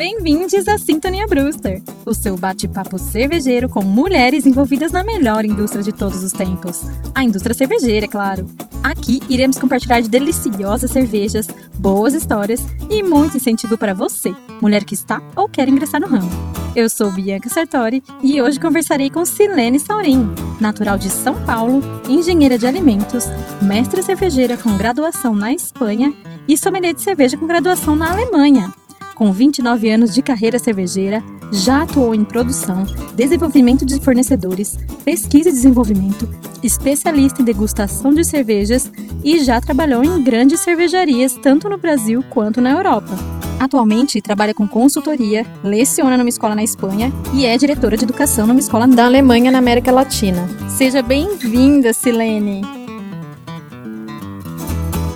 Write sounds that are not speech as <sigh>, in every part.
Bem-vindos à Sintonia Brewster, o seu bate-papo cervejeiro com mulheres envolvidas na melhor indústria de todos os tempos. A indústria cervejeira, é claro. Aqui iremos compartilhar de deliciosas cervejas, boas histórias e muito incentivo para você, mulher que está ou quer ingressar no ramo. Eu sou Bianca Sartori e hoje conversarei com Silene Saurim, natural de São Paulo, engenheira de alimentos, mestre cervejeira com graduação na Espanha e sommelier de cerveja com graduação na Alemanha. Com 29 anos de carreira cervejeira, já atuou em produção, desenvolvimento de fornecedores, pesquisa e desenvolvimento, especialista em degustação de cervejas e já trabalhou em grandes cervejarias tanto no Brasil quanto na Europa. Atualmente trabalha com consultoria, leciona numa escola na Espanha e é diretora de educação numa escola da Alemanha na América Latina. Seja bem-vinda, Silene!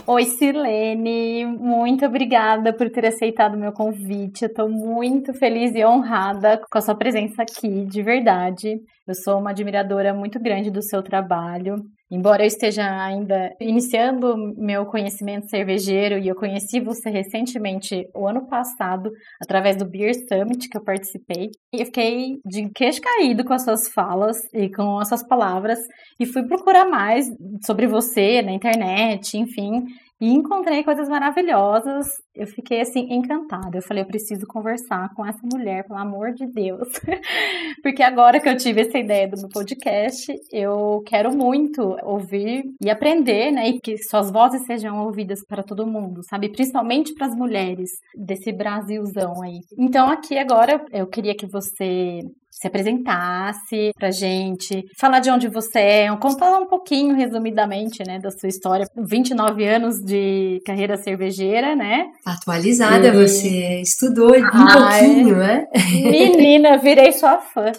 Oi, Silene, muito obrigada por ter aceitado o meu convite. Eu estou muito feliz e honrada com a sua presença aqui, de verdade. Eu sou uma admiradora muito grande do seu trabalho. Embora eu esteja ainda iniciando meu conhecimento cervejeiro e eu conheci você recentemente, o ano passado, através do Beer Summit que eu participei, e eu fiquei de queixo caído com as suas falas e com as suas palavras e fui procurar mais sobre você na internet, enfim, e encontrei coisas maravilhosas. Eu fiquei assim encantada. Eu falei, eu preciso conversar com essa mulher, pelo amor de Deus. <laughs> Porque agora que eu tive essa ideia do meu podcast, eu quero muito ouvir e aprender, né? E que suas vozes sejam ouvidas para todo mundo, sabe? Principalmente para as mulheres desse Brasilzão aí. Então, aqui agora eu queria que você se apresentasse pra gente, falar de onde você é, contar um pouquinho, resumidamente, né, da sua história. 29 anos de carreira cervejeira, né? Atualizada, e... você estudou um Ai, pouquinho, né? Menina, virei sua fã.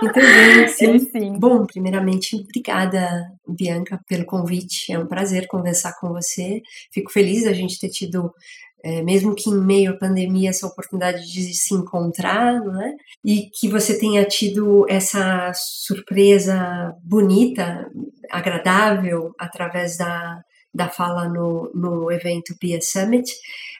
Muito bem, sim. sim. Bom, primeiramente, obrigada, Bianca, pelo convite. É um prazer conversar com você. Fico feliz da gente ter tido é, mesmo que em meio à pandemia, essa oportunidade de se encontrar, não é? E que você tenha tido essa surpresa bonita, agradável, através da, da fala no, no evento Pia Summit.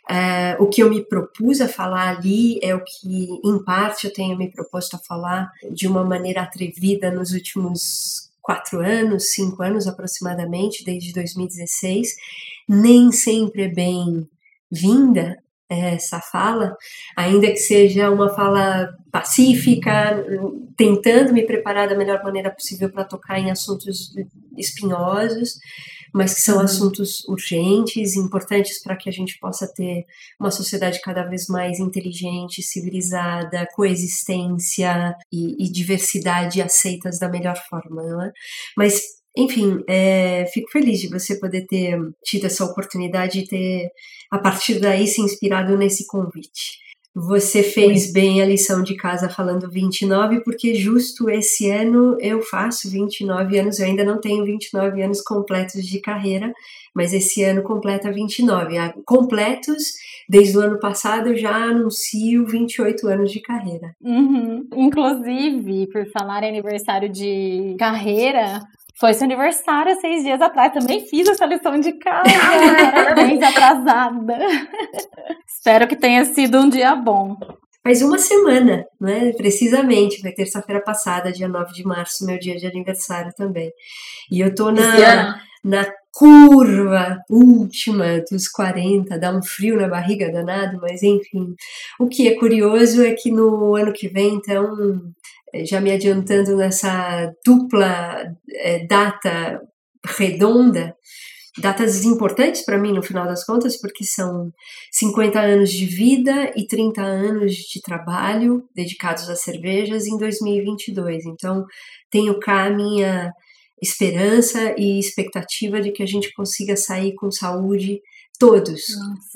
É, o que eu me propus a falar ali é o que, em parte, eu tenho me proposto a falar de uma maneira atrevida nos últimos quatro anos, cinco anos aproximadamente, desde 2016. Nem sempre é bem vinda essa fala, ainda que seja uma fala pacífica, tentando me preparar da melhor maneira possível para tocar em assuntos espinhosos, mas que são uhum. assuntos urgentes, importantes para que a gente possa ter uma sociedade cada vez mais inteligente, civilizada, coexistência e, e diversidade aceitas da melhor forma, não é? Mas enfim, é, fico feliz de você poder ter tido essa oportunidade e ter, a partir daí, se inspirado nesse convite. Você fez bem a lição de casa falando 29, porque justo esse ano eu faço 29 anos, eu ainda não tenho 29 anos completos de carreira, mas esse ano completa 29. Completos, desde o ano passado eu já anuncio 28 anos de carreira. Uhum. Inclusive, por falar em aniversário de carreira, foi seu aniversário seis dias atrás. Também fiz essa lição de casa. <laughs> Parabéns, atrasada. Espero que tenha sido um dia bom. Faz uma semana, né? Precisamente. Foi terça-feira passada, dia 9 de março, meu dia de aniversário também. E eu tô na, na curva última dos 40, dá um frio na barriga danado, mas enfim. O que é curioso é que no ano que vem, então, já me adiantando nessa dupla é, data redonda, datas importantes para mim no final das contas, porque são 50 anos de vida e 30 anos de trabalho dedicados às cervejas em 2022. Então, tenho cá a minha esperança e expectativa de que a gente consiga sair com saúde todos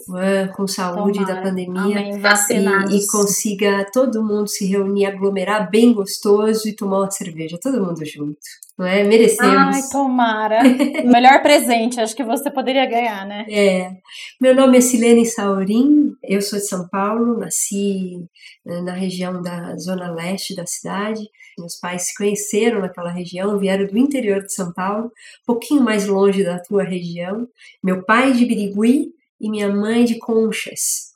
uh, com saúde Tomara. da pandemia e, e, consiga todo mundo se reunir, aglomerar bem gostoso e tomar uma cerveja, todo mundo junto. Não é? Merecemos. Ai, tomara. Melhor presente, acho que você poderia ganhar, né? É. Meu nome é Silene Saurim, eu sou de São Paulo, nasci né, na região da zona leste da cidade. Meus pais se conheceram naquela região, vieram do interior de São Paulo, um pouquinho mais longe da tua região. Meu pai de Birigui e minha mãe de Conchas.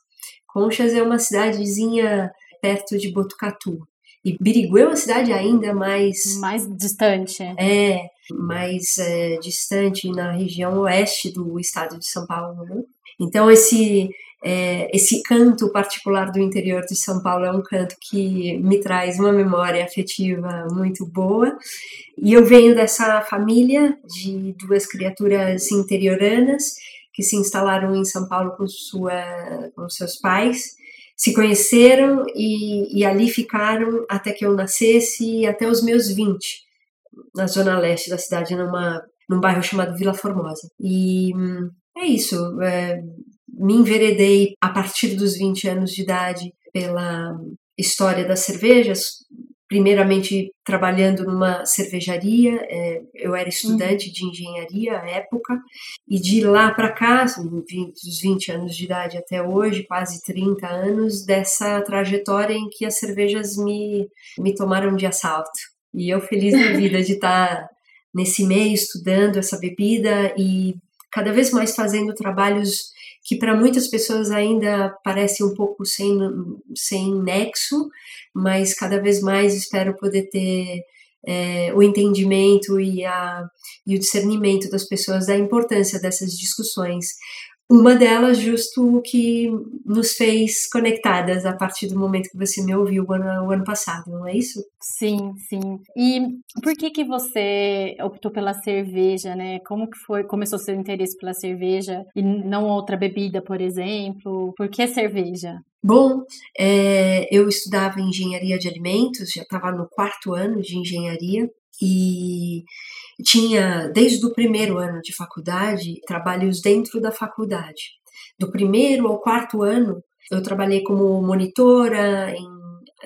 Conchas é uma cidadezinha perto de Botucatu. E Birigui é uma cidade ainda mais. Mais distante. É, mais é, distante na região oeste do estado de São Paulo. Né? Então, esse, é, esse canto particular do interior de São Paulo é um canto que me traz uma memória afetiva muito boa. E eu venho dessa família de duas criaturas interioranas que se instalaram em São Paulo com, sua, com seus pais se conheceram e, e, ali ficaram até que eu nascesse, até os meus 20, na zona leste da cidade, numa, num bairro chamado Vila Formosa. E hum, é isso, é, me enveredei a partir dos 20 anos de idade pela história das cervejas, primeiramente trabalhando numa cervejaria, é, eu era estudante uhum. de engenharia à época, e de lá para cá, dos 20 anos de idade até hoje, quase 30 anos, dessa trajetória em que as cervejas me, me tomaram de assalto. E eu feliz da vida de estar nesse meio estudando essa bebida e cada vez mais fazendo trabalhos que para muitas pessoas ainda parece um pouco sem, sem nexo, mas cada vez mais espero poder ter é, o entendimento e, a, e o discernimento das pessoas da importância dessas discussões. Uma delas, justo o que nos fez conectadas a partir do momento que você me ouviu o ano, o ano passado, não é isso? Sim, sim. E por que que você optou pela cerveja, né? Como que foi, começou seu interesse pela cerveja e não outra bebida, por exemplo? Por que cerveja? Bom, é, eu estudava engenharia de alimentos, já estava no quarto ano de engenharia e tinha, desde o primeiro ano de faculdade, trabalhos dentro da faculdade. Do primeiro ao quarto ano, eu trabalhei como monitora em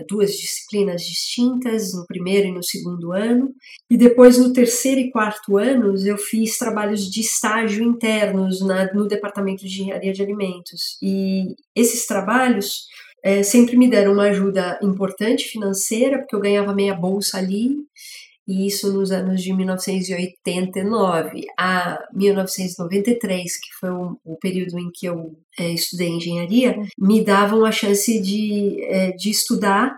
duas disciplinas distintas, no primeiro e no segundo ano, e depois no terceiro e quarto anos eu fiz trabalhos de estágio internos na, no departamento de engenharia de alimentos. E esses trabalhos é, sempre me deram uma ajuda importante financeira, porque eu ganhava meia bolsa ali, e isso nos anos de 1989 a 1993, que foi o, o período em que eu é, estudei engenharia, me davam a chance de, é, de estudar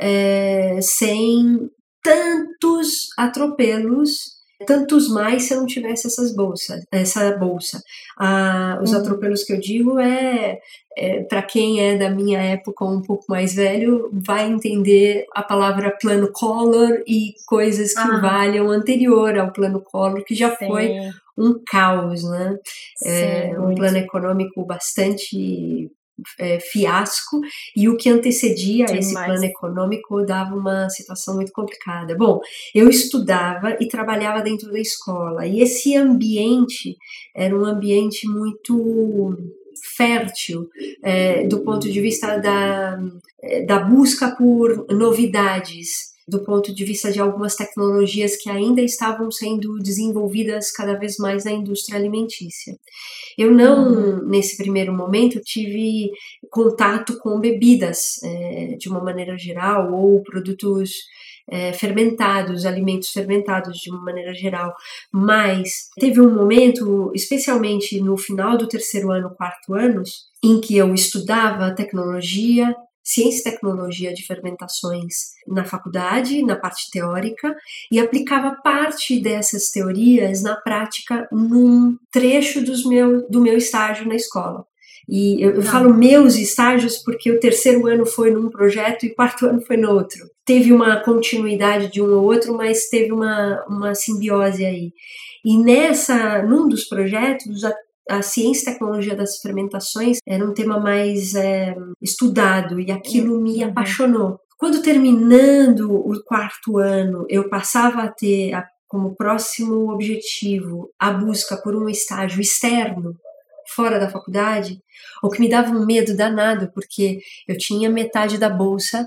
é, sem tantos atropelos tantos mais se eu não tivesse essas bolsas, essa bolsa. Ah, os uhum. atropelos que eu digo é, é para quem é da minha época um pouco mais velho, vai entender a palavra plano Collor e coisas que ah. valham anterior ao plano Collor, que já Sim. foi um caos, né? Sim, é, um plano econômico bastante é, fiasco e o que antecedia Demais. esse plano econômico dava uma situação muito complicada. Bom, eu estudava e trabalhava dentro da escola e esse ambiente era um ambiente muito fértil é, do ponto de vista da, é, da busca por novidades do ponto de vista de algumas tecnologias que ainda estavam sendo desenvolvidas cada vez mais na indústria alimentícia. Eu não, uhum. nesse primeiro momento, tive contato com bebidas é, de uma maneira geral ou produtos é, fermentados, alimentos fermentados de uma maneira geral, mas teve um momento, especialmente no final do terceiro ano, quarto anos, em que eu estudava tecnologia, ciência e tecnologia de fermentações na faculdade, na parte teórica, e aplicava parte dessas teorias na prática num trecho dos meu, do meu estágio na escola. E eu, eu tá. falo meus estágios porque o terceiro ano foi num projeto e o quarto ano foi no outro. Teve uma continuidade de um ou outro, mas teve uma, uma simbiose aí. E nessa, num dos projetos, a ciência e tecnologia das fermentações era um tema mais é, estudado e aquilo me uhum. apaixonou. Quando terminando o quarto ano, eu passava a ter a, como próximo objetivo a busca por um estágio externo fora da faculdade, o que me dava um medo danado, porque eu tinha metade da bolsa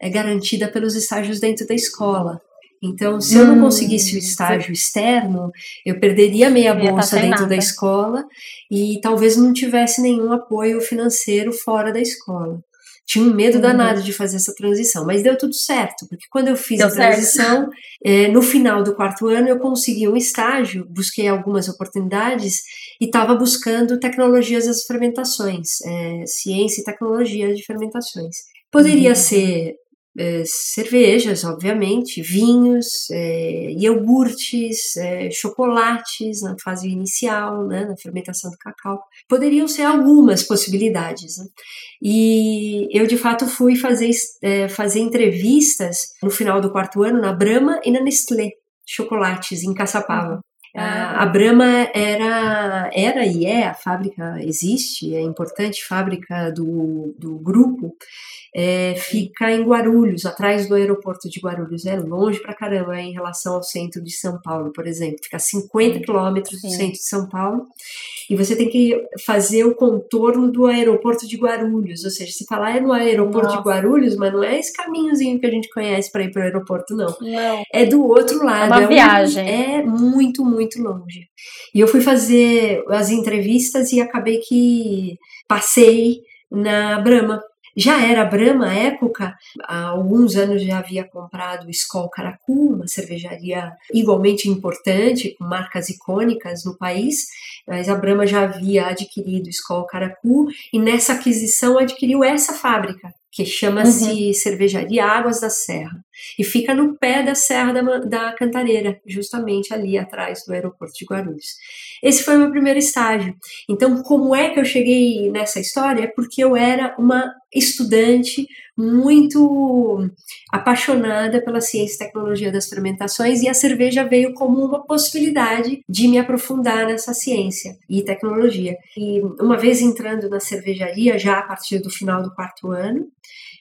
é, garantida pelos estágios dentro da escola. Então, se hum. eu não conseguisse o hum, estágio externo, eu perderia meia bolsa dentro nada. da escola e talvez não tivesse nenhum apoio financeiro fora da escola. Tinha um medo uhum. danado de fazer essa transição, mas deu tudo certo, porque quando eu fiz deu a transição, é, no final do quarto ano eu consegui um estágio, busquei algumas oportunidades e estava buscando tecnologias das fermentações, é, ciência e tecnologia de fermentações. Poderia uhum. ser é, cervejas, obviamente, vinhos, é, iogurtes, é, chocolates na fase inicial, né, na fermentação do cacau. Poderiam ser algumas possibilidades. Né? E eu, de fato, fui fazer, é, fazer entrevistas no final do quarto ano na Brahma e na Nestlé, chocolates, em Caçapava. A, a Brahma era, era e é, a fábrica existe, é importante fábrica do, do grupo, é, fica em Guarulhos, atrás do aeroporto de Guarulhos. É longe pra caramba em relação ao centro de São Paulo, por exemplo. Fica a 50 quilômetros do centro de São Paulo. E você tem que fazer o contorno do aeroporto de Guarulhos. Ou seja, se falar é no aeroporto Nossa. de Guarulhos, mas não é esse caminhozinho que a gente conhece para ir para o aeroporto, não. Não. É do outro lado. É uma é viagem. Um, é muito, muito longe. E eu fui fazer as entrevistas e acabei que passei na Brahma. Já era Brahma à época, há alguns anos já havia comprado Skol Caracu, uma cervejaria igualmente importante, com marcas icônicas no país, mas a Brahma já havia adquirido Skol Caracu e nessa aquisição adquiriu essa fábrica, que chama-se uhum. Cervejaria Águas da Serra. E fica no pé da Serra da, da Cantareira, justamente ali atrás do aeroporto de Guarulhos. Esse foi o meu primeiro estágio. Então, como é que eu cheguei nessa história? É porque eu era uma estudante muito apaixonada pela ciência e tecnologia das fermentações e a cerveja veio como uma possibilidade de me aprofundar nessa ciência e tecnologia. E uma vez entrando na cervejaria, já a partir do final do quarto ano,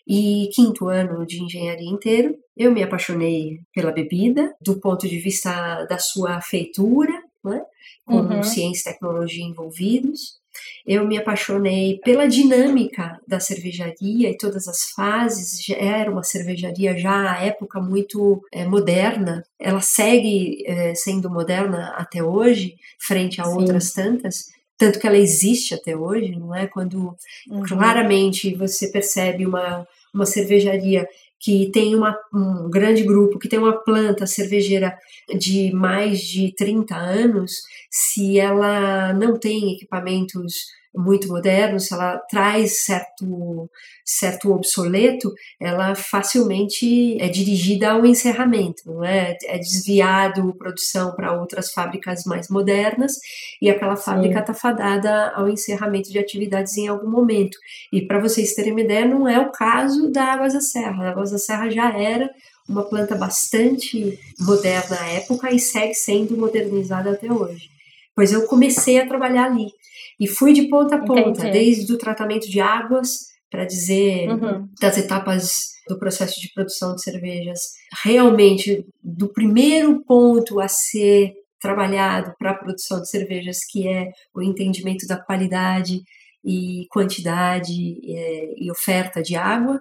e quinto ano de engenharia inteiro, eu me apaixonei pela bebida, do ponto de vista da sua feitura, né? com uhum. ciência e tecnologia envolvidos. Eu me apaixonei pela dinâmica da cervejaria e todas as fases. Já era uma cervejaria já à época muito é, moderna. Ela segue é, sendo moderna até hoje, frente a Sim. outras tantas tanto que ela existe até hoje, não é? Quando uhum. claramente você percebe uma, uma cervejaria que tem uma, um grande grupo, que tem uma planta cervejeira de mais de 30 anos, se ela não tem equipamentos muito moderno, se ela traz certo, certo obsoleto, ela facilmente é dirigida ao encerramento, não é? É desviado produção para outras fábricas mais modernas e aquela fábrica está fadada ao encerramento de atividades em algum momento. E para vocês terem uma ideia, não é o caso da Águas da Serra. A Águas da Serra já era uma planta bastante moderna à época e segue sendo modernizada até hoje. Pois eu comecei a trabalhar ali. E fui de ponta a ponta, Entendi. desde o tratamento de águas, para dizer uhum. das etapas do processo de produção de cervejas, realmente do primeiro ponto a ser trabalhado para a produção de cervejas, que é o entendimento da qualidade e quantidade é, e oferta de água.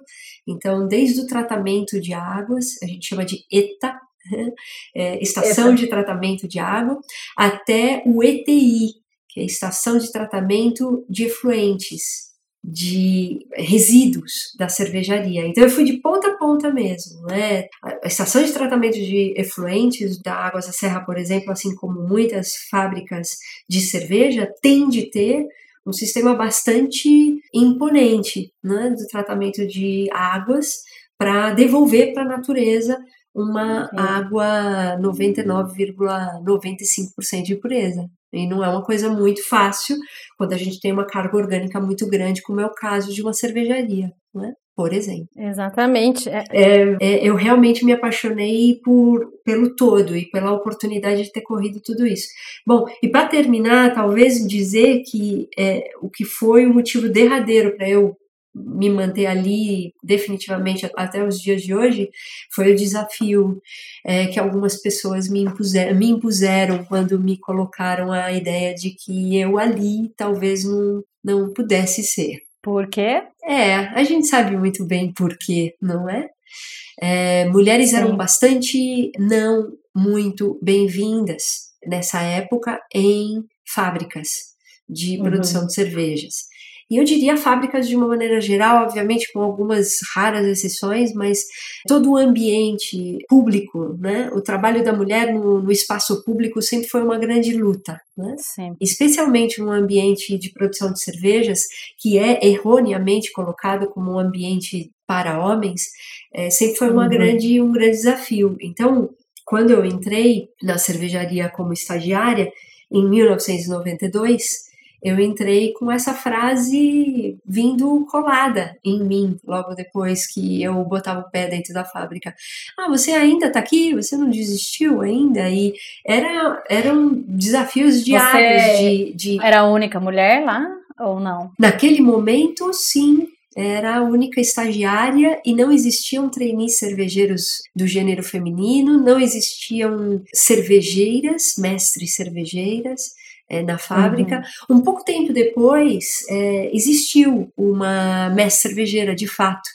Então, desde o tratamento de águas, a gente chama de ETA, <laughs> é, estação ETA. de tratamento de água, até o ETI, que é a estação de tratamento de efluentes, de resíduos da cervejaria. Então eu fui de ponta a ponta mesmo, né? A estação de tratamento de efluentes da Águas da Serra, por exemplo, assim como muitas fábricas de cerveja, tem de ter um sistema bastante imponente, né, do tratamento de águas para devolver para a natureza uma água 99,95% de pureza. E não é uma coisa muito fácil quando a gente tem uma carga orgânica muito grande, como é o caso de uma cervejaria, né? por exemplo. Exatamente. É... É, é, eu realmente me apaixonei por, pelo todo e pela oportunidade de ter corrido tudo isso. Bom, e para terminar, talvez dizer que é, o que foi o motivo derradeiro para eu me manter ali definitivamente até os dias de hoje foi o desafio é, que algumas pessoas me impuseram, me impuseram quando me colocaram a ideia de que eu ali talvez não, não pudesse ser. Por quê? É, a gente sabe muito bem por quê, não é? é mulheres Sim. eram bastante não muito bem-vindas nessa época em fábricas de produção uhum. de cervejas. E eu diria fábricas de uma maneira geral, obviamente com algumas raras exceções, mas todo o ambiente público, né? O trabalho da mulher no, no espaço público sempre foi uma grande luta, né? Sim. Especialmente no ambiente de produção de cervejas, que é erroneamente colocado como um ambiente para homens, é, sempre foi uma uhum. grande, um grande desafio. Então, quando eu entrei na cervejaria como estagiária, em 1992, eu entrei com essa frase vindo colada em mim logo depois que eu botava o pé dentro da fábrica. Ah, você ainda está aqui? Você não desistiu ainda? E era, eram desafios diários de, de. Era a única mulher lá ou não? Naquele momento, sim. Era a única estagiária e não existiam trainees cervejeiros do gênero feminino, não existiam cervejeiras, mestres cervejeiras é, na fábrica. Uhum. Um pouco tempo depois, é, existiu uma mestre cervejeira, de fato.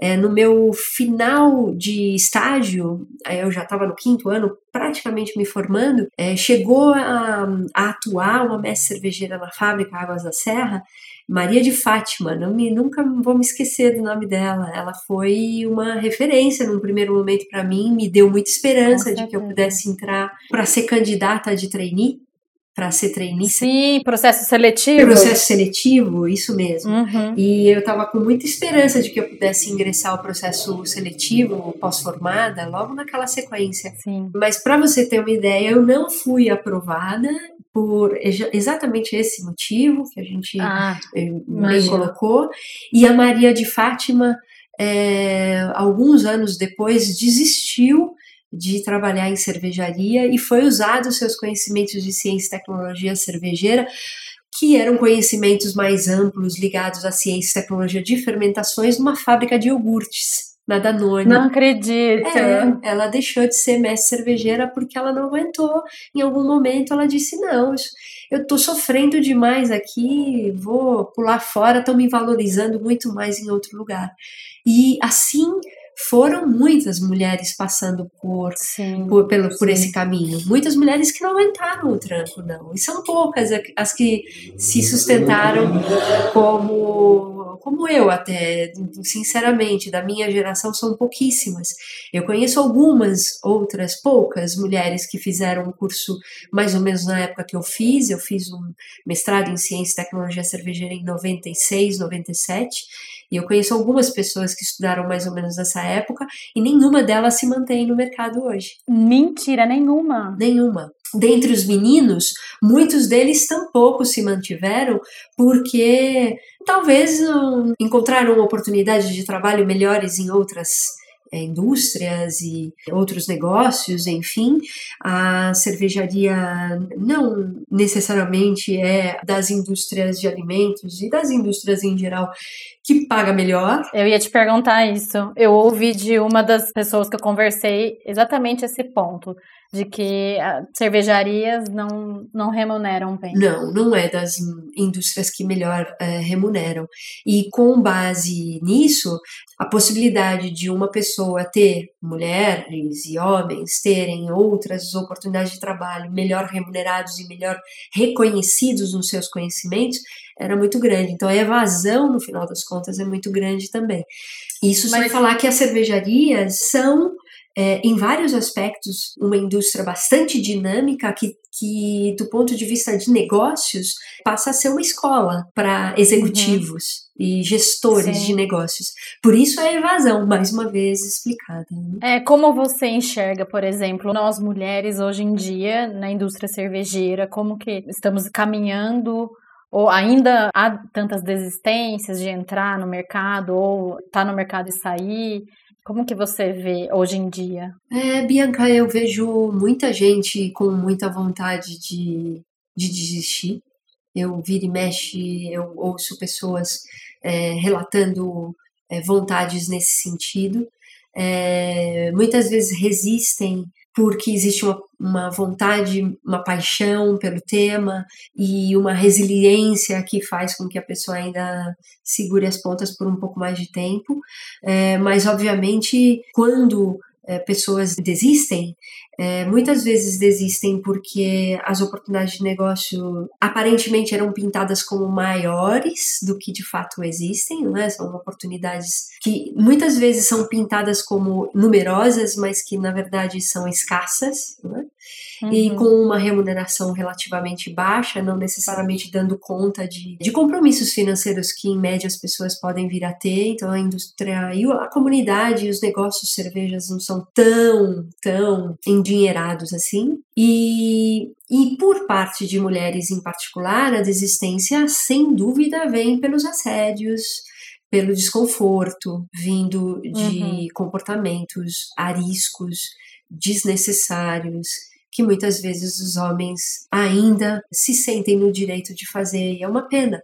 É, no meu final de estágio, eu já estava no quinto ano, praticamente me formando, é, chegou a, a, atuar uma mestre cervejeira na fábrica Águas da Serra, Maria de Fátima, não me, nunca vou me esquecer do nome dela. Ela foi uma referência num primeiro momento para mim, me deu muita esperança de que eu pudesse entrar para ser candidata de trainee para ser trainee. Sim, processo seletivo. Processo seletivo, isso mesmo. Uhum. E eu estava com muita esperança de que eu pudesse ingressar ao processo seletivo, pós-formada, logo naquela sequência. Sim. Mas para você ter uma ideia, eu não fui aprovada por exatamente esse motivo que a gente ah, bem colocou. E a Maria de Fátima, é, alguns anos depois, desistiu de trabalhar em cervejaria e foi usado seus conhecimentos de ciência e tecnologia cervejeira, que eram conhecimentos mais amplos ligados à ciência e tecnologia de fermentações numa fábrica de iogurtes na Danone. Não acredito. É, ela deixou de ser mestre cervejeira porque ela não aguentou. Em algum momento ela disse: Não, eu tô sofrendo demais aqui, vou pular fora, estão me valorizando muito mais em outro lugar. E assim foram muitas mulheres passando por, sim, por, pelo, por esse caminho. Muitas mulheres que não aguentaram o tranco, não. E são poucas as que se sustentaram como, como eu, até, sinceramente, da minha geração são pouquíssimas. Eu conheço algumas outras, poucas mulheres que fizeram um curso mais ou menos na época que eu fiz. Eu fiz um mestrado em Ciência e Tecnologia Cervejeira em 96, 97 e eu conheço algumas pessoas que estudaram mais ou menos nessa época e nenhuma delas se mantém no mercado hoje. Mentira, nenhuma. Nenhuma. Dentre os meninos, muitos deles tampouco se mantiveram porque talvez um, encontraram oportunidades de trabalho melhores em outras indústrias e outros negócios, enfim, a cervejaria não necessariamente é das indústrias de alimentos e das indústrias em geral que paga melhor. Eu ia te perguntar isso. Eu ouvi de uma das pessoas que eu conversei exatamente esse ponto de que cervejarias não, não remuneram bem. Não, não é das indústrias que melhor é, remuneram. E com base nisso, a possibilidade de uma pessoa ter, mulheres e homens, terem outras oportunidades de trabalho melhor remunerados e melhor reconhecidos nos seus conhecimentos era muito grande. Então a evasão, no final das contas, é muito grande também. Isso Mas... sem falar que as cervejarias são é, em vários aspectos, uma indústria bastante dinâmica que, que, do ponto de vista de negócios, passa a ser uma escola para executivos uhum. e gestores Sim. de negócios. Por isso a evasão, mais uma vez explicada. Né? É como você enxerga, por exemplo, nós mulheres hoje em dia na indústria cervejeira, como que estamos caminhando ou ainda há tantas desistências de entrar no mercado ou estar tá no mercado e sair? Como que você vê hoje em dia? É, Bianca, eu vejo muita gente com muita vontade de, de desistir. Eu vira e mexe, eu ouço pessoas é, relatando é, vontades nesse sentido. É, muitas vezes resistem porque existe uma, uma vontade, uma paixão pelo tema e uma resiliência que faz com que a pessoa ainda segure as pontas por um pouco mais de tempo. É, mas, obviamente, quando é, pessoas desistem, é, muitas vezes desistem porque as oportunidades de negócio aparentemente eram pintadas como maiores do que de fato existem, não é? São oportunidades que muitas vezes são pintadas como numerosas, mas que na verdade são escassas, não é? Uhum. E com uma remuneração relativamente baixa, não necessariamente dando conta de, de compromissos financeiros que em média as pessoas podem vir a ter. Então a indústria e a comunidade e os negócios cervejas não são tão, tão endinheirados assim. E, e por parte de mulheres em particular, a desistência, sem dúvida, vem pelos assédios, pelo desconforto vindo de uhum. comportamentos ariscos, desnecessários, que muitas vezes os homens ainda se sentem no direito de fazer. E é uma pena.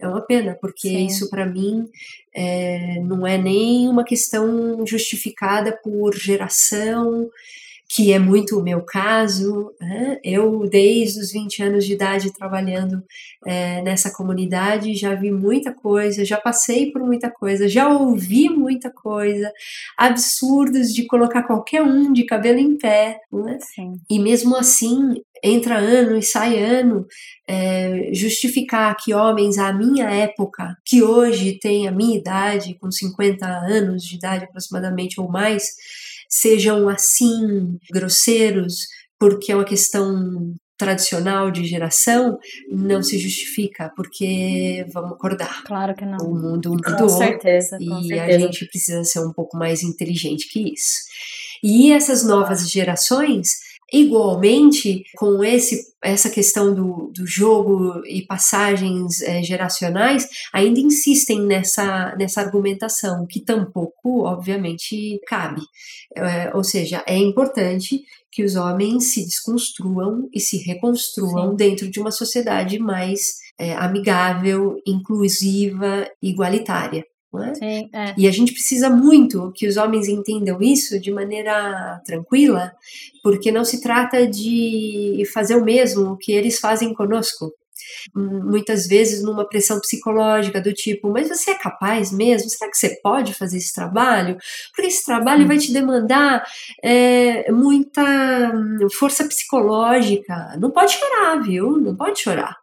É uma pena, porque Sim. isso para mim é, não é nem uma questão justificada por geração, que é muito o meu caso. Né? Eu, desde os 20 anos de idade, trabalhando é, nessa comunidade, já vi muita coisa, já passei por muita coisa, já ouvi muita coisa, absurdos de colocar qualquer um de cabelo em pé. Né? E mesmo assim, entra ano e sai ano, é, justificar que homens à minha época, que hoje têm a minha idade, com 50 anos de idade aproximadamente ou mais, sejam assim grosseiros porque é uma questão tradicional de geração não se justifica, porque vamos acordar. Claro que não. O mundo mudou. Com certeza. Com e certeza. a gente precisa ser um pouco mais inteligente que isso. E essas novas gerações Igualmente, com esse, essa questão do, do jogo e passagens é, geracionais, ainda insistem nessa, nessa argumentação, que tampouco, obviamente, cabe. É, ou seja, é importante que os homens se desconstruam e se reconstruam Sim. dentro de uma sociedade mais é, amigável, inclusiva, igualitária. É? Sim, é. E a gente precisa muito que os homens entendam isso de maneira tranquila, porque não se trata de fazer o mesmo que eles fazem conosco. Muitas vezes numa pressão psicológica do tipo, mas você é capaz mesmo? Será que você pode fazer esse trabalho? Porque esse trabalho Sim. vai te demandar é, muita hum, força psicológica. Não pode chorar, viu? Não pode chorar.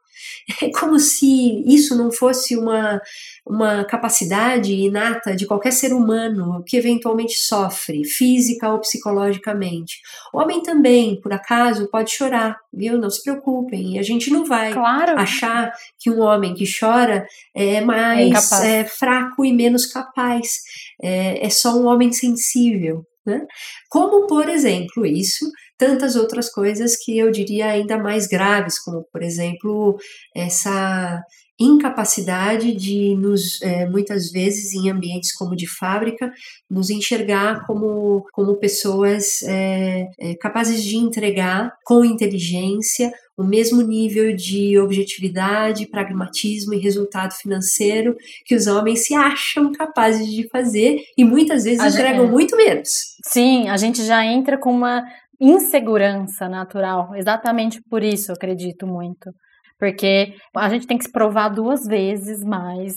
É como se isso não fosse uma, uma capacidade inata de qualquer ser humano que eventualmente sofre, física ou psicologicamente. O homem também, por acaso, pode chorar, viu? Não se preocupem. A gente não vai claro. achar que um homem que chora é mais é, fraco e menos capaz. É, é só um homem sensível. Né? Como, por exemplo, isso tantas outras coisas que eu diria ainda mais graves, como, por exemplo, essa incapacidade de nos, é, muitas vezes, em ambientes como de fábrica, nos enxergar como, como pessoas é, é, capazes de entregar com inteligência o mesmo nível de objetividade, pragmatismo e resultado financeiro que os homens se acham capazes de fazer e muitas vezes a entregam gente, muito menos. Sim, a gente já entra com uma insegurança natural. Exatamente por isso eu acredito muito. Porque a gente tem que se provar duas vezes mais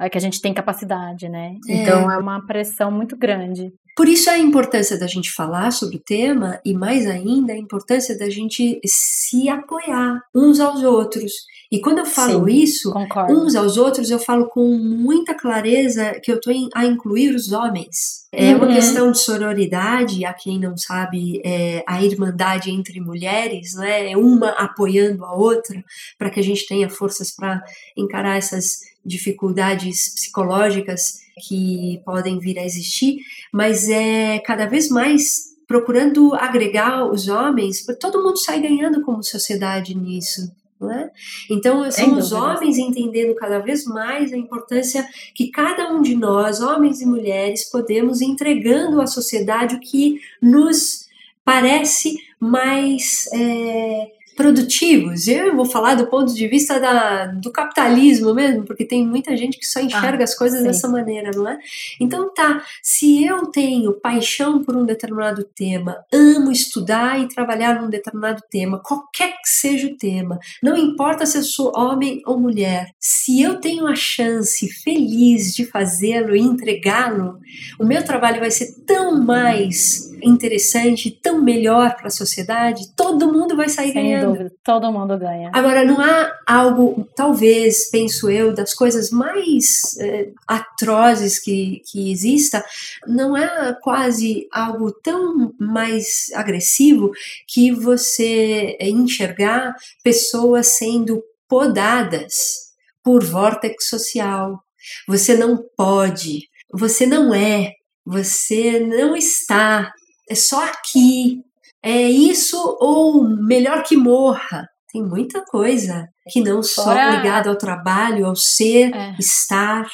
é, que a gente tem capacidade, né? É. Então é uma pressão muito grande. Por isso a importância da gente falar sobre o tema e mais ainda a importância da gente se apoiar uns aos outros. E quando eu falo Sim, isso, concordo. uns aos outros, eu falo com muita clareza que eu estou a incluir os homens. É uma uhum. questão de sororidade, a quem não sabe, é a irmandade entre mulheres, né? uma apoiando a outra, para que a gente tenha forças para encarar essas dificuldades psicológicas que podem vir a existir, mas é cada vez mais procurando agregar os homens, todo mundo sai ganhando como sociedade nisso. É? Então, são os homens entendendo cada vez mais a importância que cada um de nós, homens e mulheres, podemos entregando à sociedade o que nos parece mais é, produtivos. Eu vou falar do ponto de vista da, do capitalismo mesmo, porque tem muita gente que só enxerga ah, as coisas sim. dessa maneira, não é? Então tá, se eu tenho paixão por um determinado tema, amo estudar e trabalhar num determinado tema, qualquer que seja o tema, não importa se eu sou homem ou mulher, se eu tenho a chance feliz de fazê-lo e entregá-lo, o meu trabalho vai ser tão mais interessante, tão melhor para a sociedade, todo mundo vai sair Sem ganhando. Dúvida, todo mundo ganha. Agora, não há algo, talvez, penso eu, das coisas mais é, atrozes que, que exista, não é quase algo tão mais agressivo que você enxergar pessoas sendo podadas por vórtex social. Você não pode, você não é, você não está, é só aqui, é isso ou melhor que morra. Tem muita coisa que não só Fora... ligada ao trabalho, ao ser, é. estar,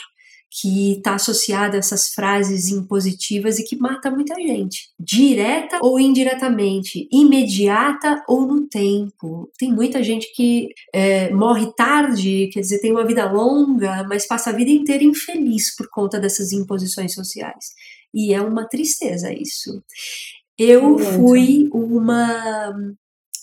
que está associada a essas frases impositivas e que mata muita gente, direta ou indiretamente, imediata ou no tempo. Tem muita gente que é, morre tarde, quer dizer, tem uma vida longa, mas passa a vida inteira infeliz por conta dessas imposições sociais. E é uma tristeza isso. Eu fui uma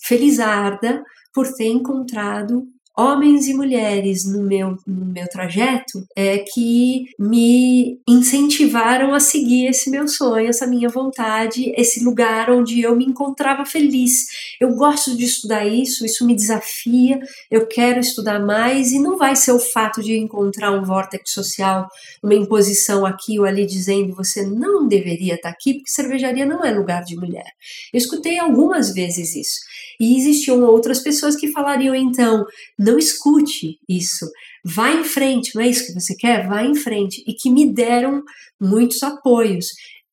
felizarda por ter encontrado homens e mulheres no meu, no meu trajeto é, que me incentivaram a seguir esse meu sonho, essa minha vontade, esse lugar onde eu me encontrava feliz. Eu gosto de estudar isso, isso me desafia, eu quero estudar mais e não vai ser o fato de encontrar um vórtex social, uma imposição aqui ou ali dizendo você não deveria estar aqui porque cervejaria não é lugar de mulher. Eu escutei algumas vezes isso. E existiam outras pessoas que falariam então, não escute isso, vá em frente, não é isso que você quer? Vá em frente. E que me deram muitos apoios.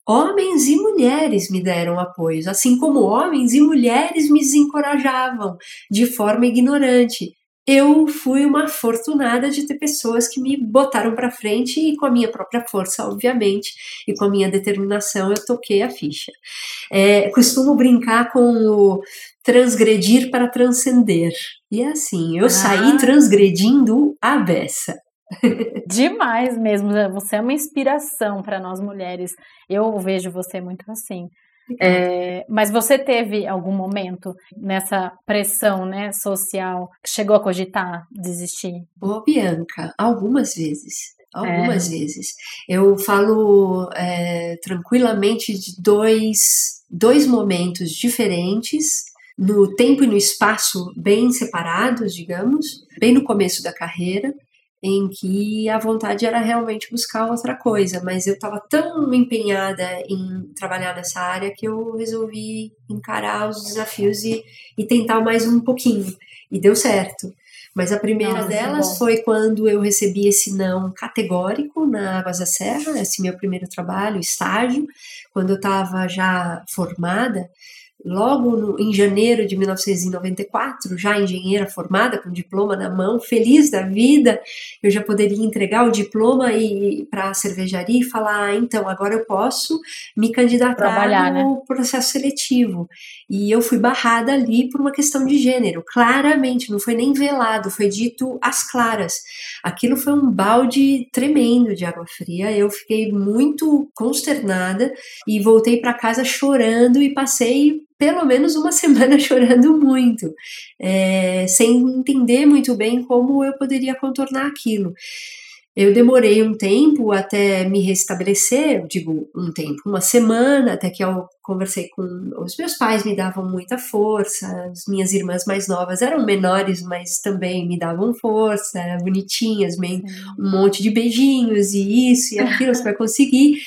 Homens e mulheres me deram apoios, assim como homens e mulheres me desencorajavam de forma ignorante eu fui uma afortunada de ter pessoas que me botaram para frente e com a minha própria força, obviamente, e com a minha determinação, eu toquei a ficha. É, costumo brincar com o transgredir para transcender. E é assim, eu ah. saí transgredindo a beça. <laughs> Demais mesmo, você é uma inspiração para nós mulheres. Eu vejo você muito assim. É, mas você teve algum momento nessa pressão né, social que chegou a cogitar desistir? Ô, Bianca, algumas vezes. Algumas é. vezes. Eu falo é, tranquilamente de dois, dois momentos diferentes, no tempo e no espaço bem separados, digamos, bem no começo da carreira em que a vontade era realmente buscar outra coisa, mas eu estava tão empenhada em trabalhar nessa área que eu resolvi encarar os desafios e, e tentar mais um pouquinho. E deu certo. Mas a primeira Nossa, delas foi quando eu recebi esse não categórico na Águas da Serra, esse meu primeiro trabalho, estágio, quando eu estava já formada logo no, em janeiro de 1994, já engenheira formada, com diploma na mão, feliz da vida, eu já poderia entregar o diploma e para a cervejaria e falar, ah, então agora eu posso me candidatar Trabalhar, no né? processo seletivo. E eu fui barrada ali por uma questão de gênero, claramente, não foi nem velado, foi dito às claras. Aquilo foi um balde tremendo de água fria. Eu fiquei muito consternada e voltei para casa chorando e passei pelo menos uma <laughs> semana chorando muito, é, sem entender muito bem como eu poderia contornar aquilo. Eu demorei um tempo até me restabelecer, digo um tempo, uma semana, até que eu conversei com os meus pais, me davam muita força, as minhas irmãs mais novas eram menores, mas também me davam força, bonitinhas, meio, um monte de beijinhos e isso e aquilo, você vai conseguir.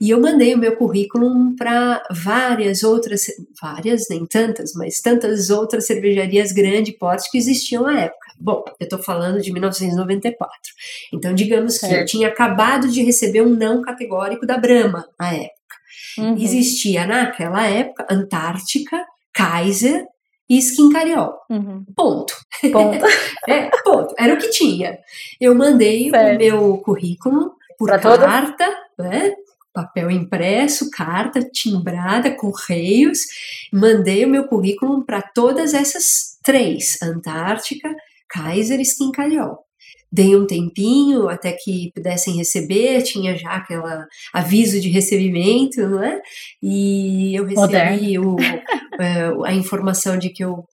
E eu mandei o meu currículo para várias outras, várias, nem tantas, mas tantas outras cervejarias grande porte que existiam na época. Bom, eu estou falando de 1994. Então, digamos certo. que eu tinha acabado de receber um não categórico da Brahma na época. Uhum. Existia naquela época Antártica, Kaiser e Skin Cariol. Uhum. Ponto. Ponto. <laughs> é, ponto. Era o que tinha. Eu mandei certo. o meu currículo por pra carta, né? Papel impresso, carta timbrada, correios, mandei o meu currículo para todas essas Três, Antártica, Kaiser e Skincariol. Dei um tempinho até que pudessem receber, tinha já aquela aviso de recebimento, não é? E eu recebi o, <laughs> é, a informação de que eu,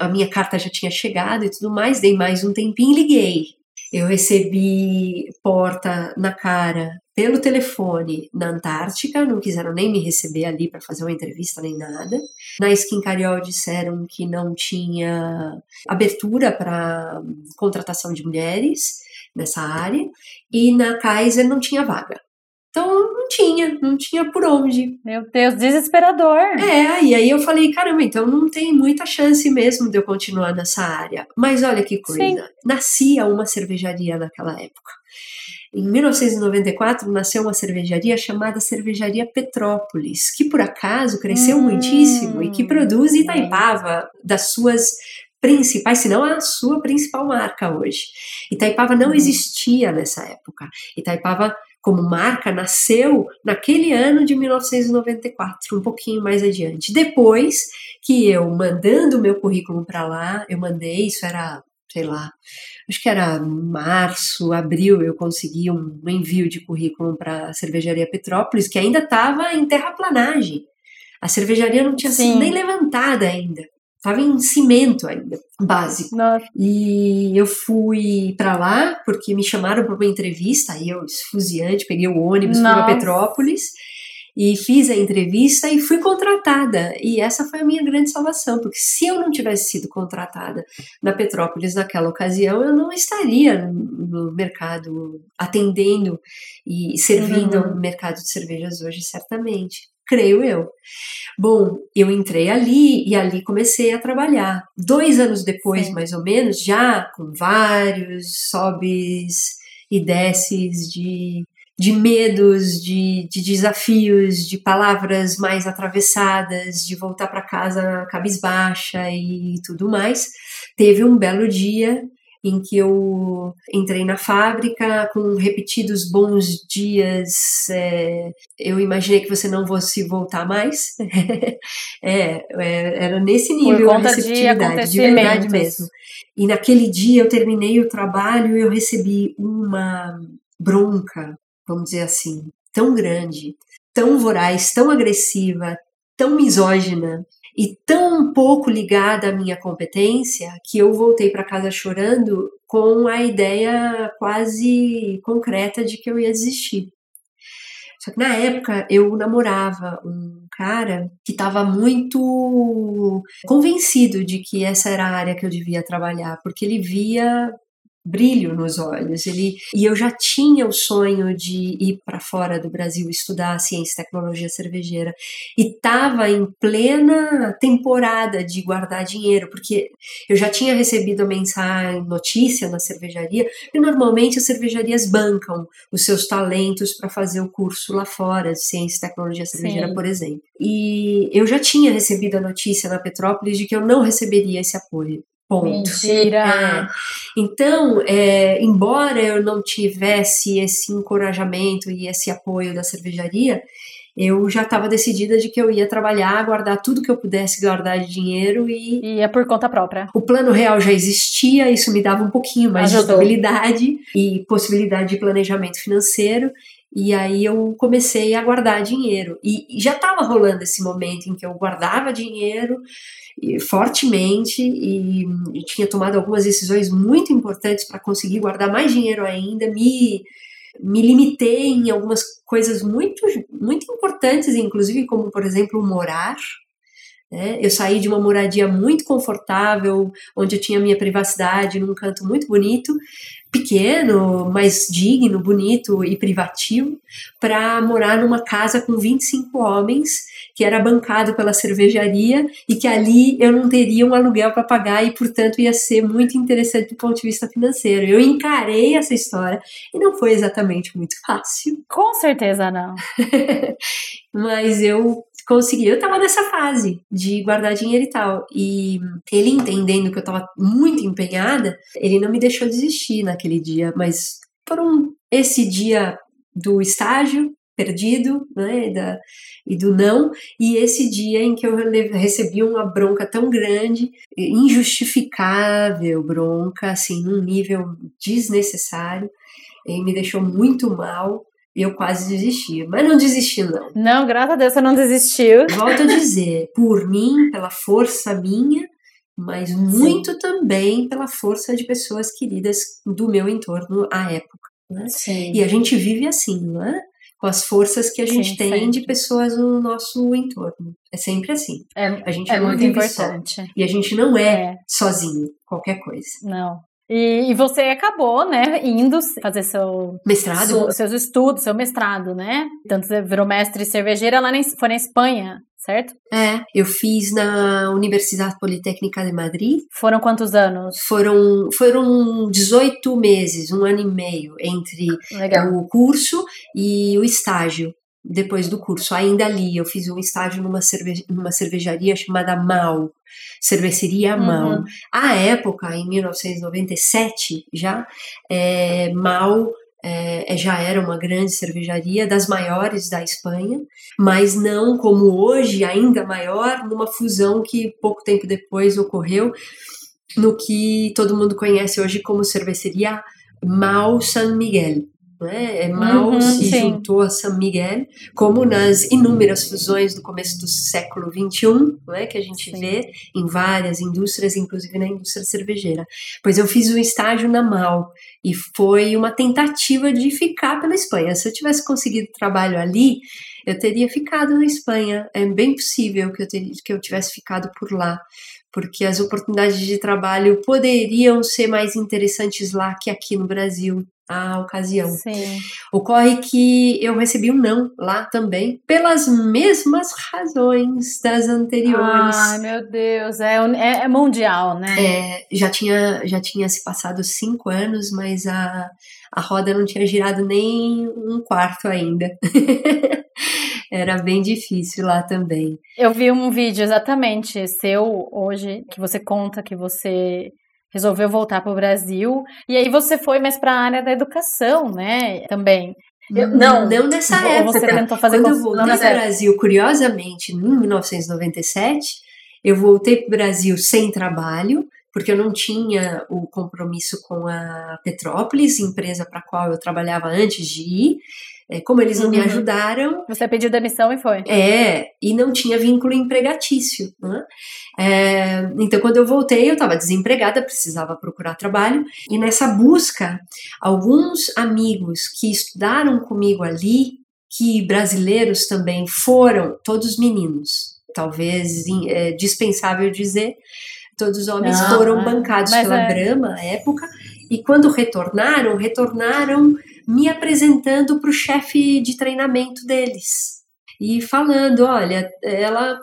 a minha carta já tinha chegado e tudo mais, dei mais um tempinho e liguei. Eu recebi porta na cara pelo telefone na Antártica, não quiseram nem me receber ali para fazer uma entrevista nem nada. Na Skin Cariol disseram que não tinha abertura para contratação de mulheres nessa área e na Kaiser não tinha vaga. Então não tinha, não tinha por onde. Meu Deus, desesperador. É, e aí eu falei, caramba, então não tem muita chance mesmo de eu continuar nessa área. Mas olha que coisa, Sim. nascia uma cervejaria naquela época. Em 1994 nasceu uma cervejaria chamada Cervejaria Petrópolis, que por acaso cresceu hum, muitíssimo e que produz Itaipava das suas principais, se não a sua principal marca hoje. Itaipava não uhum. existia nessa época. Itaipava como marca nasceu naquele ano de 1994, um pouquinho mais adiante. Depois que eu mandando o meu currículo para lá, eu mandei, isso era sei lá, acho que era março, abril, eu consegui um envio de currículo para a cervejaria Petrópolis, que ainda estava em terraplanagem. A cervejaria não tinha Sim. sido nem levantada ainda. Estava em cimento ainda, básico. Nossa. E eu fui para lá porque me chamaram para uma entrevista, aí eu, esfuziante, peguei o ônibus, Nossa. fui para Petrópolis e fiz a entrevista e fui contratada. E essa foi a minha grande salvação, porque se eu não tivesse sido contratada na Petrópolis naquela ocasião, eu não estaria no mercado atendendo e servindo uhum. ao mercado de cervejas hoje, certamente. Creio eu. Bom, eu entrei ali e ali comecei a trabalhar. Dois anos depois, Sim. mais ou menos, já com vários sobes e desces de de medos, de, de desafios, de palavras mais atravessadas, de voltar para casa cabisbaixa e tudo mais. Teve um belo dia em que eu entrei na fábrica com repetidos bons dias. É, eu imaginei que você não fosse voltar mais. <laughs> é, é, era nesse nível a receptividade, de, de verdade mesmo. E naquele dia eu terminei o trabalho e eu recebi uma bronca vamos dizer assim, tão grande, tão voraz, tão agressiva, tão misógina e tão pouco ligada à minha competência que eu voltei para casa chorando com a ideia quase concreta de que eu ia desistir. Só que na época eu namorava um cara que estava muito convencido de que essa era a área que eu devia trabalhar, porque ele via brilho nos olhos. Ele e eu já tinha o sonho de ir para fora do Brasil estudar ciência e tecnologia cervejeira e estava em plena temporada de guardar dinheiro, porque eu já tinha recebido a mensagem, notícia na cervejaria, e normalmente as cervejarias bancam os seus talentos para fazer o curso lá fora de ciência e tecnologia cervejeira, Sim. por exemplo. E eu já tinha recebido a notícia na Petrópolis de que eu não receberia esse apoio. Ponto. Mentira! É. Então, é, embora eu não tivesse esse encorajamento e esse apoio da cervejaria, eu já estava decidida de que eu ia trabalhar, guardar tudo que eu pudesse guardar de dinheiro e. E é por conta própria. O plano real já existia, isso me dava um pouquinho mais Ajudou. de estabilidade e possibilidade de planejamento financeiro. E aí eu comecei a guardar dinheiro. E já estava rolando esse momento em que eu guardava dinheiro fortemente e, e tinha tomado algumas decisões muito importantes para conseguir guardar mais dinheiro ainda, me me limitei em algumas coisas muito muito importantes, inclusive como por exemplo morar. Né? Eu saí de uma moradia muito confortável, onde eu tinha minha privacidade num canto muito bonito, pequeno, mais digno, bonito e privativo, para morar numa casa com 25 homens, que era bancado pela cervejaria e que ali eu não teria um aluguel para pagar e, portanto, ia ser muito interessante do ponto de vista financeiro. Eu encarei essa história e não foi exatamente muito fácil. Com certeza não. <laughs> Mas eu consegui. Eu tava nessa fase de guardar dinheiro e tal. E ele entendendo que eu tava muito empenhada, ele não me deixou desistir naquele dia. Mas por um, esse dia do estágio, perdido, né, e, da, e do não, e esse dia em que eu recebi uma bronca tão grande, injustificável bronca, assim, num nível desnecessário, e me deixou muito mal, e eu quase desisti. Mas não desisti, não. Não, graças a Deus você não desistiu. Volto a dizer, por mim, pela força minha, mas muito Sim. também pela força de pessoas queridas do meu entorno à época. Né? E a gente vive assim, não é? Com as forças que a gente Sim, tem sempre. de pessoas no nosso entorno. É sempre assim. É, a gente é muito importante. Só. E a gente não é, é sozinho, qualquer coisa. Não. E, e, você acabou, né, indo fazer seu mestrado, seu, seus estudos, seu mestrado, né? Tanto você virou mestre cervejeira lá na, foi na Espanha, certo? É, eu fiz na Universidade Politécnica de Madrid. Foram quantos anos? Foram, foram 18 meses, um ano e meio entre Legal. o curso e o estágio depois do curso. Ainda ali, eu fiz um estágio numa, cerve numa cervejaria chamada Mal, cerveceria Mal. Uhum. À época, em 1997, já, é, Mal é, já era uma grande cervejaria, das maiores da Espanha, mas não como hoje, ainda maior, numa fusão que pouco tempo depois ocorreu no que todo mundo conhece hoje como cerveceria Mal San Miguel né? É Mal uhum, se sim. juntou a São Miguel, como nas inúmeras fusões do começo do século XXI, né? que a gente sim. vê em várias indústrias, inclusive na indústria cervejeira. Pois eu fiz um estágio na Mal e foi uma tentativa de ficar pela Espanha. Se eu tivesse conseguido trabalho ali, eu teria ficado na Espanha. É bem possível que eu, ter, que eu tivesse ficado por lá porque as oportunidades de trabalho poderiam ser mais interessantes lá que aqui no Brasil a ocasião. Sim. Ocorre que eu recebi um não lá também, pelas mesmas razões das anteriores. Ai, meu Deus, é, é, é mundial, né? É, já tinha, já tinha se passado cinco anos, mas a, a roda não tinha girado nem um quarto ainda. <laughs> Era bem difícil lá também. Eu vi um vídeo exatamente seu hoje, que você conta que você resolveu voltar para o Brasil. E aí você foi mais para a área da educação, né? Também. Eu, não, não nessa época. Você tentou fazer Quando eu voltei para o Brasil, curiosamente, em 1997, eu voltei para o Brasil sem trabalho, porque eu não tinha o compromisso com a Petrópolis, empresa para a qual eu trabalhava antes de ir. É, como eles não uhum. me ajudaram. Você pediu demissão e foi. É, e não tinha vínculo empregatício. Né? É, então, quando eu voltei, eu estava desempregada, precisava procurar trabalho, e nessa busca, alguns amigos que estudaram comigo ali, que brasileiros também foram, todos meninos, talvez é, dispensável dizer, todos os homens não, foram bancados pela é... Brahma à época, e quando retornaram, retornaram me apresentando para o chefe de treinamento deles e falando, olha, ela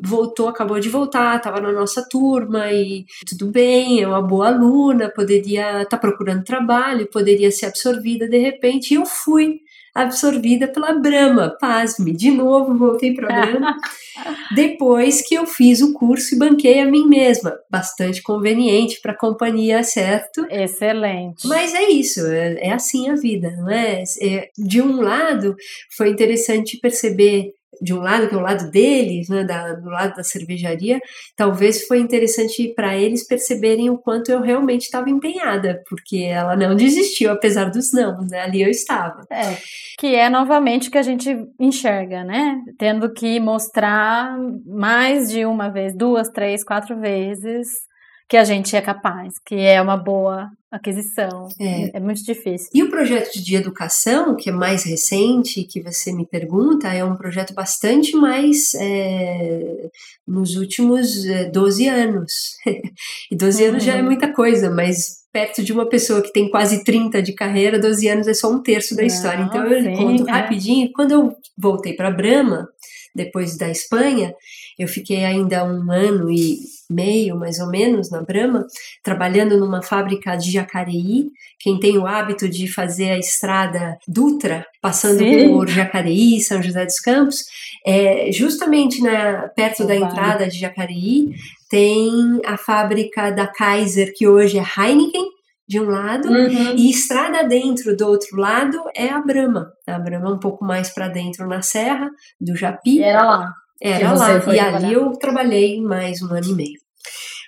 voltou, acabou de voltar, estava na nossa turma e tudo bem, é uma boa aluna, poderia estar tá procurando trabalho, poderia ser absorvida de repente. E eu fui absorvida pela Brahma. Pasme, de novo voltei para Brahma. <laughs> depois que eu fiz o curso e banquei a mim mesma. Bastante conveniente para a companhia, certo? Excelente. Mas é isso, é, é assim a vida, não é? é? De um lado, foi interessante perceber de um lado, que é o lado deles, né, da, do lado da cervejaria, talvez foi interessante para eles perceberem o quanto eu realmente estava empenhada, porque ela não <laughs> desistiu, apesar dos não, né, ali eu estava. É, que é novamente que a gente enxerga, né? Tendo que mostrar mais de uma vez, duas, três, quatro vezes que a gente é capaz, que é uma boa aquisição. É. é. muito difícil. E o projeto de educação, que é mais recente, que você me pergunta, é um projeto bastante mais é, nos últimos 12 é, anos. <laughs> e 12 uhum. anos já é uhum. muita coisa, mas perto de uma pessoa que tem quase 30 de carreira, 12 anos é só um terço da história. Então eu sim, conto é. rapidinho. Quando eu voltei para Brahma, depois da Espanha, eu fiquei ainda um ano e meio, mais ou menos, na Brahma, trabalhando numa fábrica de Jacareí. Quem tem o hábito de fazer a estrada Dutra, passando Sim. por Jacareí, São José dos Campos, é, justamente na, perto da entrada de Jacareí, tem a fábrica da Kaiser, que hoje é Heineken, de um lado uhum. e estrada dentro do outro lado é a Brama. A Brama um pouco mais para dentro na serra do Japi. Era lá. Era lá. E ali eu trabalhei mais um ano e meio.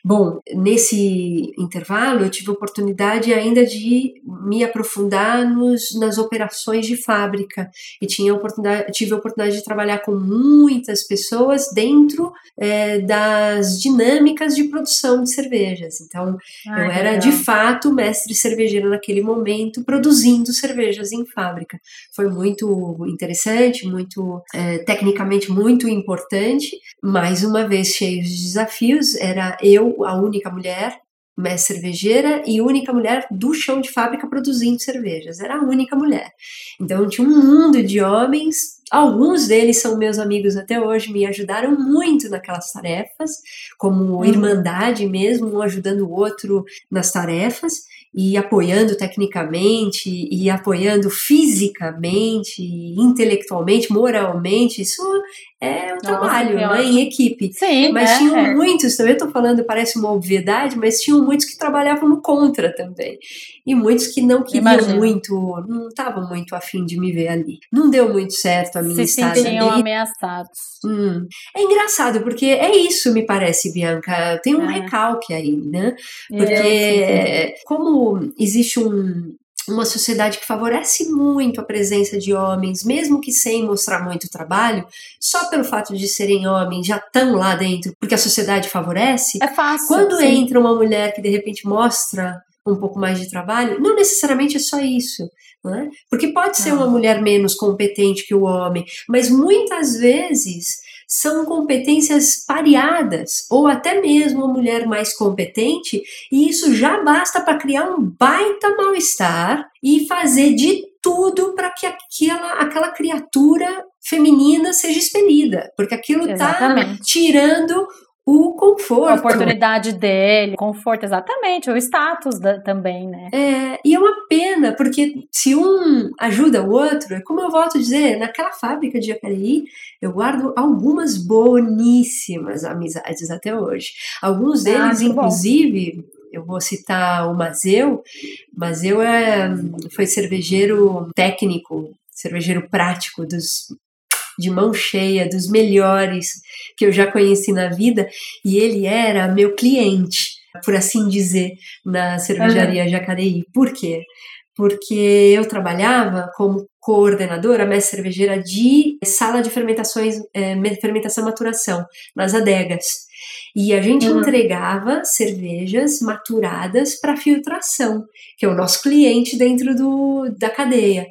Bom, nesse intervalo eu tive a oportunidade ainda de me aprofundar nos, nas operações de fábrica e tinha oportunidade, tive a oportunidade de trabalhar com muitas pessoas dentro é, das dinâmicas de produção de cervejas. Então, Ai, eu era legal. de fato mestre cervejeiro naquele momento, produzindo cervejas em fábrica. Foi muito interessante, muito é, tecnicamente muito importante. Mais uma vez cheio de desafios, era eu a única mulher mestre cervejeira e única mulher do chão de fábrica produzindo cervejas. Era a única mulher. Então tinha um mundo de homens. Alguns deles são meus amigos até hoje, me ajudaram muito naquelas tarefas, como uhum. irmandade mesmo, um ajudando o outro nas tarefas e apoiando tecnicamente e apoiando fisicamente, intelectualmente, moralmente. Isso é um Nossa, trabalho, né, em equipe. Sim, mas é, tinham é. muitos, também estou falando, parece uma obviedade, mas tinham muitos que trabalhavam no contra também. E muitos que não queriam Imagina. muito, não estavam muito afim de me ver ali. Não deu muito certo a minha Se estada sentiam ali. ameaçados. Hum. É engraçado, porque é isso, me parece, Bianca. Tem um é. recalque aí, né? Porque é, como existe um, uma sociedade que favorece muito a presença de homens, mesmo que sem mostrar muito trabalho, só pelo fato de serem homens já estão lá dentro, porque a sociedade favorece. É fácil. Quando sim. entra uma mulher que de repente mostra um pouco mais de trabalho, não necessariamente é só isso. É? Porque pode ser uma mulher menos competente que o homem, mas muitas vezes são competências pareadas, ou até mesmo uma mulher mais competente, e isso já basta para criar um baita mal-estar e fazer de tudo para que aquela, aquela criatura feminina seja expelida, porque aquilo está tirando o conforto. A oportunidade dele, conforto, exatamente, o status da, também, né? É, e é uma pena, porque se um ajuda o outro, é como eu volto a dizer, naquela fábrica de Jacareí, eu guardo algumas boníssimas amizades até hoje. Alguns ah, deles, ah, inclusive, bom. eu vou citar o Mazeu, Mazeu é, foi cervejeiro técnico, cervejeiro prático dos de mão cheia, dos melhores que eu já conheci na vida, e ele era meu cliente, por assim dizer, na cervejaria uhum. Jacareí. Por quê? Porque eu trabalhava como coordenadora, mestre cervejeira de sala de fermentações, é, fermentação maturação, nas adegas. E a gente uhum. entregava cervejas maturadas para filtração, que é o nosso cliente dentro do, da cadeia.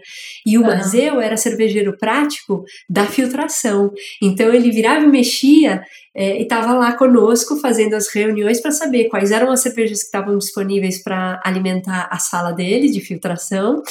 E o uhum. Mazeu era cervejeiro prático da filtração. Então ele virava e mexia é, e estava lá conosco fazendo as reuniões para saber quais eram as cervejas que estavam disponíveis para alimentar a sala dele de filtração,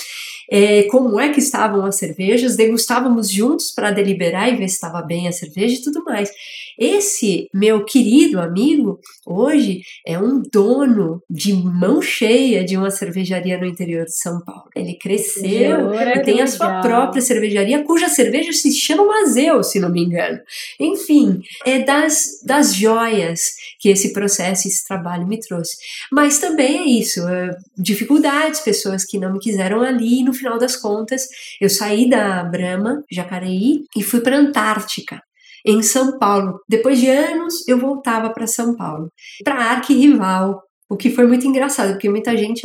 é, como é que estavam as cervejas, degustávamos juntos para deliberar e ver se estava bem a cerveja e tudo mais. Esse meu querido amigo, hoje, é um dono de mão cheia de uma cervejaria no interior de São Paulo. Ele cresceu e tem a sua própria cervejaria, cuja cerveja se chama Mazeu, se não me engano. Enfim, é das, das joias que esse processo, esse trabalho me trouxe. Mas também é isso, é, dificuldades, pessoas que não me quiseram ali, e no final das contas, eu saí da Brahma, Jacareí, e fui para a Antártica em São Paulo. Depois de anos, eu voltava para São Paulo, para arquirrival, o que foi muito engraçado, porque muita gente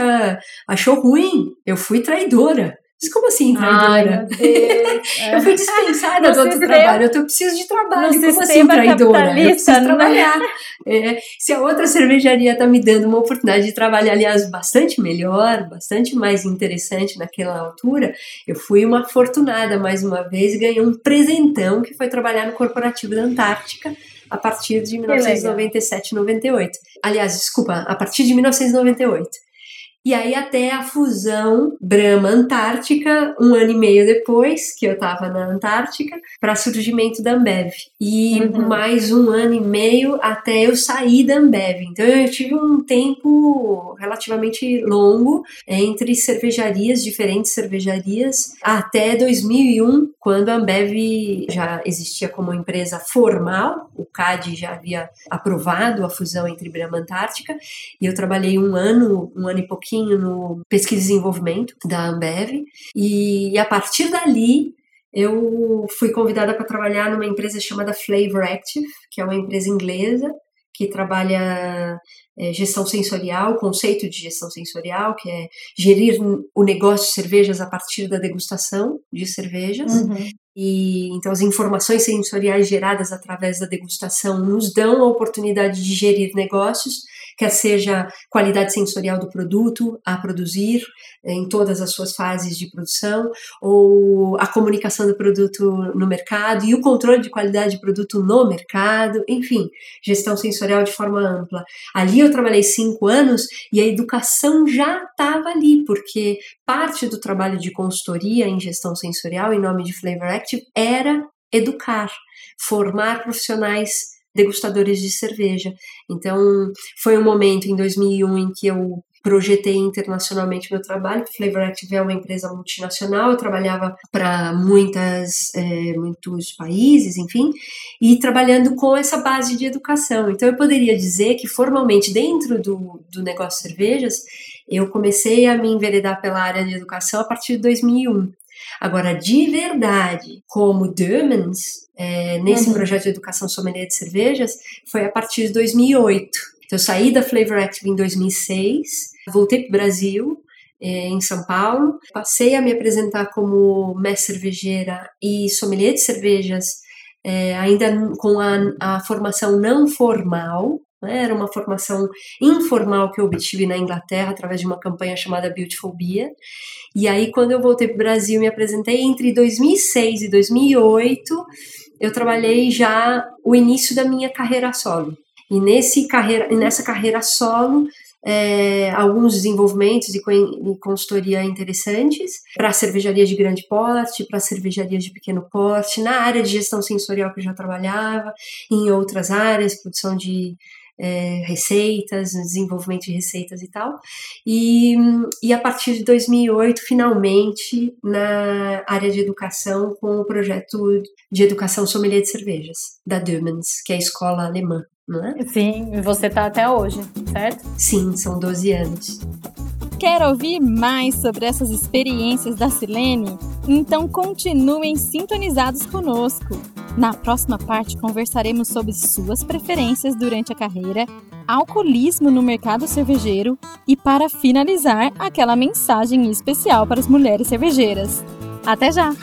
achou ruim, eu fui traidora. Mas como assim, traidora? Ai, <laughs> eu fui dispensada do outro trabalho. Eu, tô, eu preciso de trabalho. Como assim, traidora? Eu preciso né? trabalhar. É, se a outra cervejaria está me dando uma oportunidade de trabalhar, aliás, bastante melhor, bastante mais interessante naquela altura, eu fui uma afortunada mais uma vez e ganhei um presentão que foi trabalhar no corporativo da Antártica a partir de 1997, 98. Aliás, desculpa, a partir de 1998. E aí até a fusão Brahma-Antártica, um ano e meio depois que eu estava na Antártica, para surgimento da Ambev. E uhum. mais um ano e meio até eu sair da Ambev. Então eu tive um tempo relativamente longo entre cervejarias, diferentes cervejarias, até 2001, quando a Ambev já existia como empresa formal, o CAD já havia aprovado a fusão entre Brahma Antártica, e eu trabalhei um ano, um ano e pouquinho no pesquisa e desenvolvimento da Ambev e a partir dali eu fui convidada para trabalhar numa empresa chamada Flavor Active, que é uma empresa inglesa que trabalha é, gestão sensorial, conceito de gestão sensorial, que é gerir o negócio de cervejas a partir da degustação de cervejas. Uhum. E então as informações sensoriais geradas através da degustação nos dão a oportunidade de gerir negócios quer seja qualidade sensorial do produto a produzir eh, em todas as suas fases de produção, ou a comunicação do produto no mercado e o controle de qualidade de produto no mercado, enfim, gestão sensorial de forma ampla. Ali eu trabalhei cinco anos e a educação já estava ali, porque parte do trabalho de consultoria em gestão sensorial, em nome de Flavor Active, era educar, formar profissionais degustadores de cerveja. Então, foi um momento em 2001 em que eu projetei internacionalmente meu trabalho. Flavor Active é uma empresa multinacional, eu trabalhava para muitas, é, muitos países, enfim, e trabalhando com essa base de educação. Então, eu poderia dizer que formalmente dentro do, do negócio de cervejas, eu comecei a me enveredar pela área de educação a partir de 2001. Agora, de verdade, como Demons, é, nesse uhum. projeto de educação sommelier de cervejas, foi a partir de 2008. Então, eu saí da Flavor Active em 2006, voltei para o Brasil, é, em São Paulo, passei a me apresentar como mestre cervejeira e sommelier de cervejas, é, ainda com a, a formação não formal? Era uma formação informal que eu obtive na Inglaterra através de uma campanha chamada Beautiful Beer. E aí, quando eu voltei para o Brasil, me apresentei entre 2006 e 2008. Eu trabalhei já o início da minha carreira solo. E nesse carreira, nessa carreira solo, é, alguns desenvolvimentos e consultoria interessantes para cervejarias de grande porte, para cervejarias de pequeno porte, na área de gestão sensorial que eu já trabalhava, em outras áreas, produção de é, receitas, desenvolvimento de receitas e tal. E, e a partir de 2008, finalmente, na área de educação, com o projeto de educação sommelier de cervejas, da Dömens, que é a escola alemã. Não é? Sim, e você está até hoje, certo? Sim, são 12 anos. Quer ouvir mais sobre essas experiências da Silene? Então continuem sintonizados conosco. Na próxima parte, conversaremos sobre suas preferências durante a carreira, alcoolismo no mercado cervejeiro e, para finalizar, aquela mensagem especial para as mulheres cervejeiras. Até já!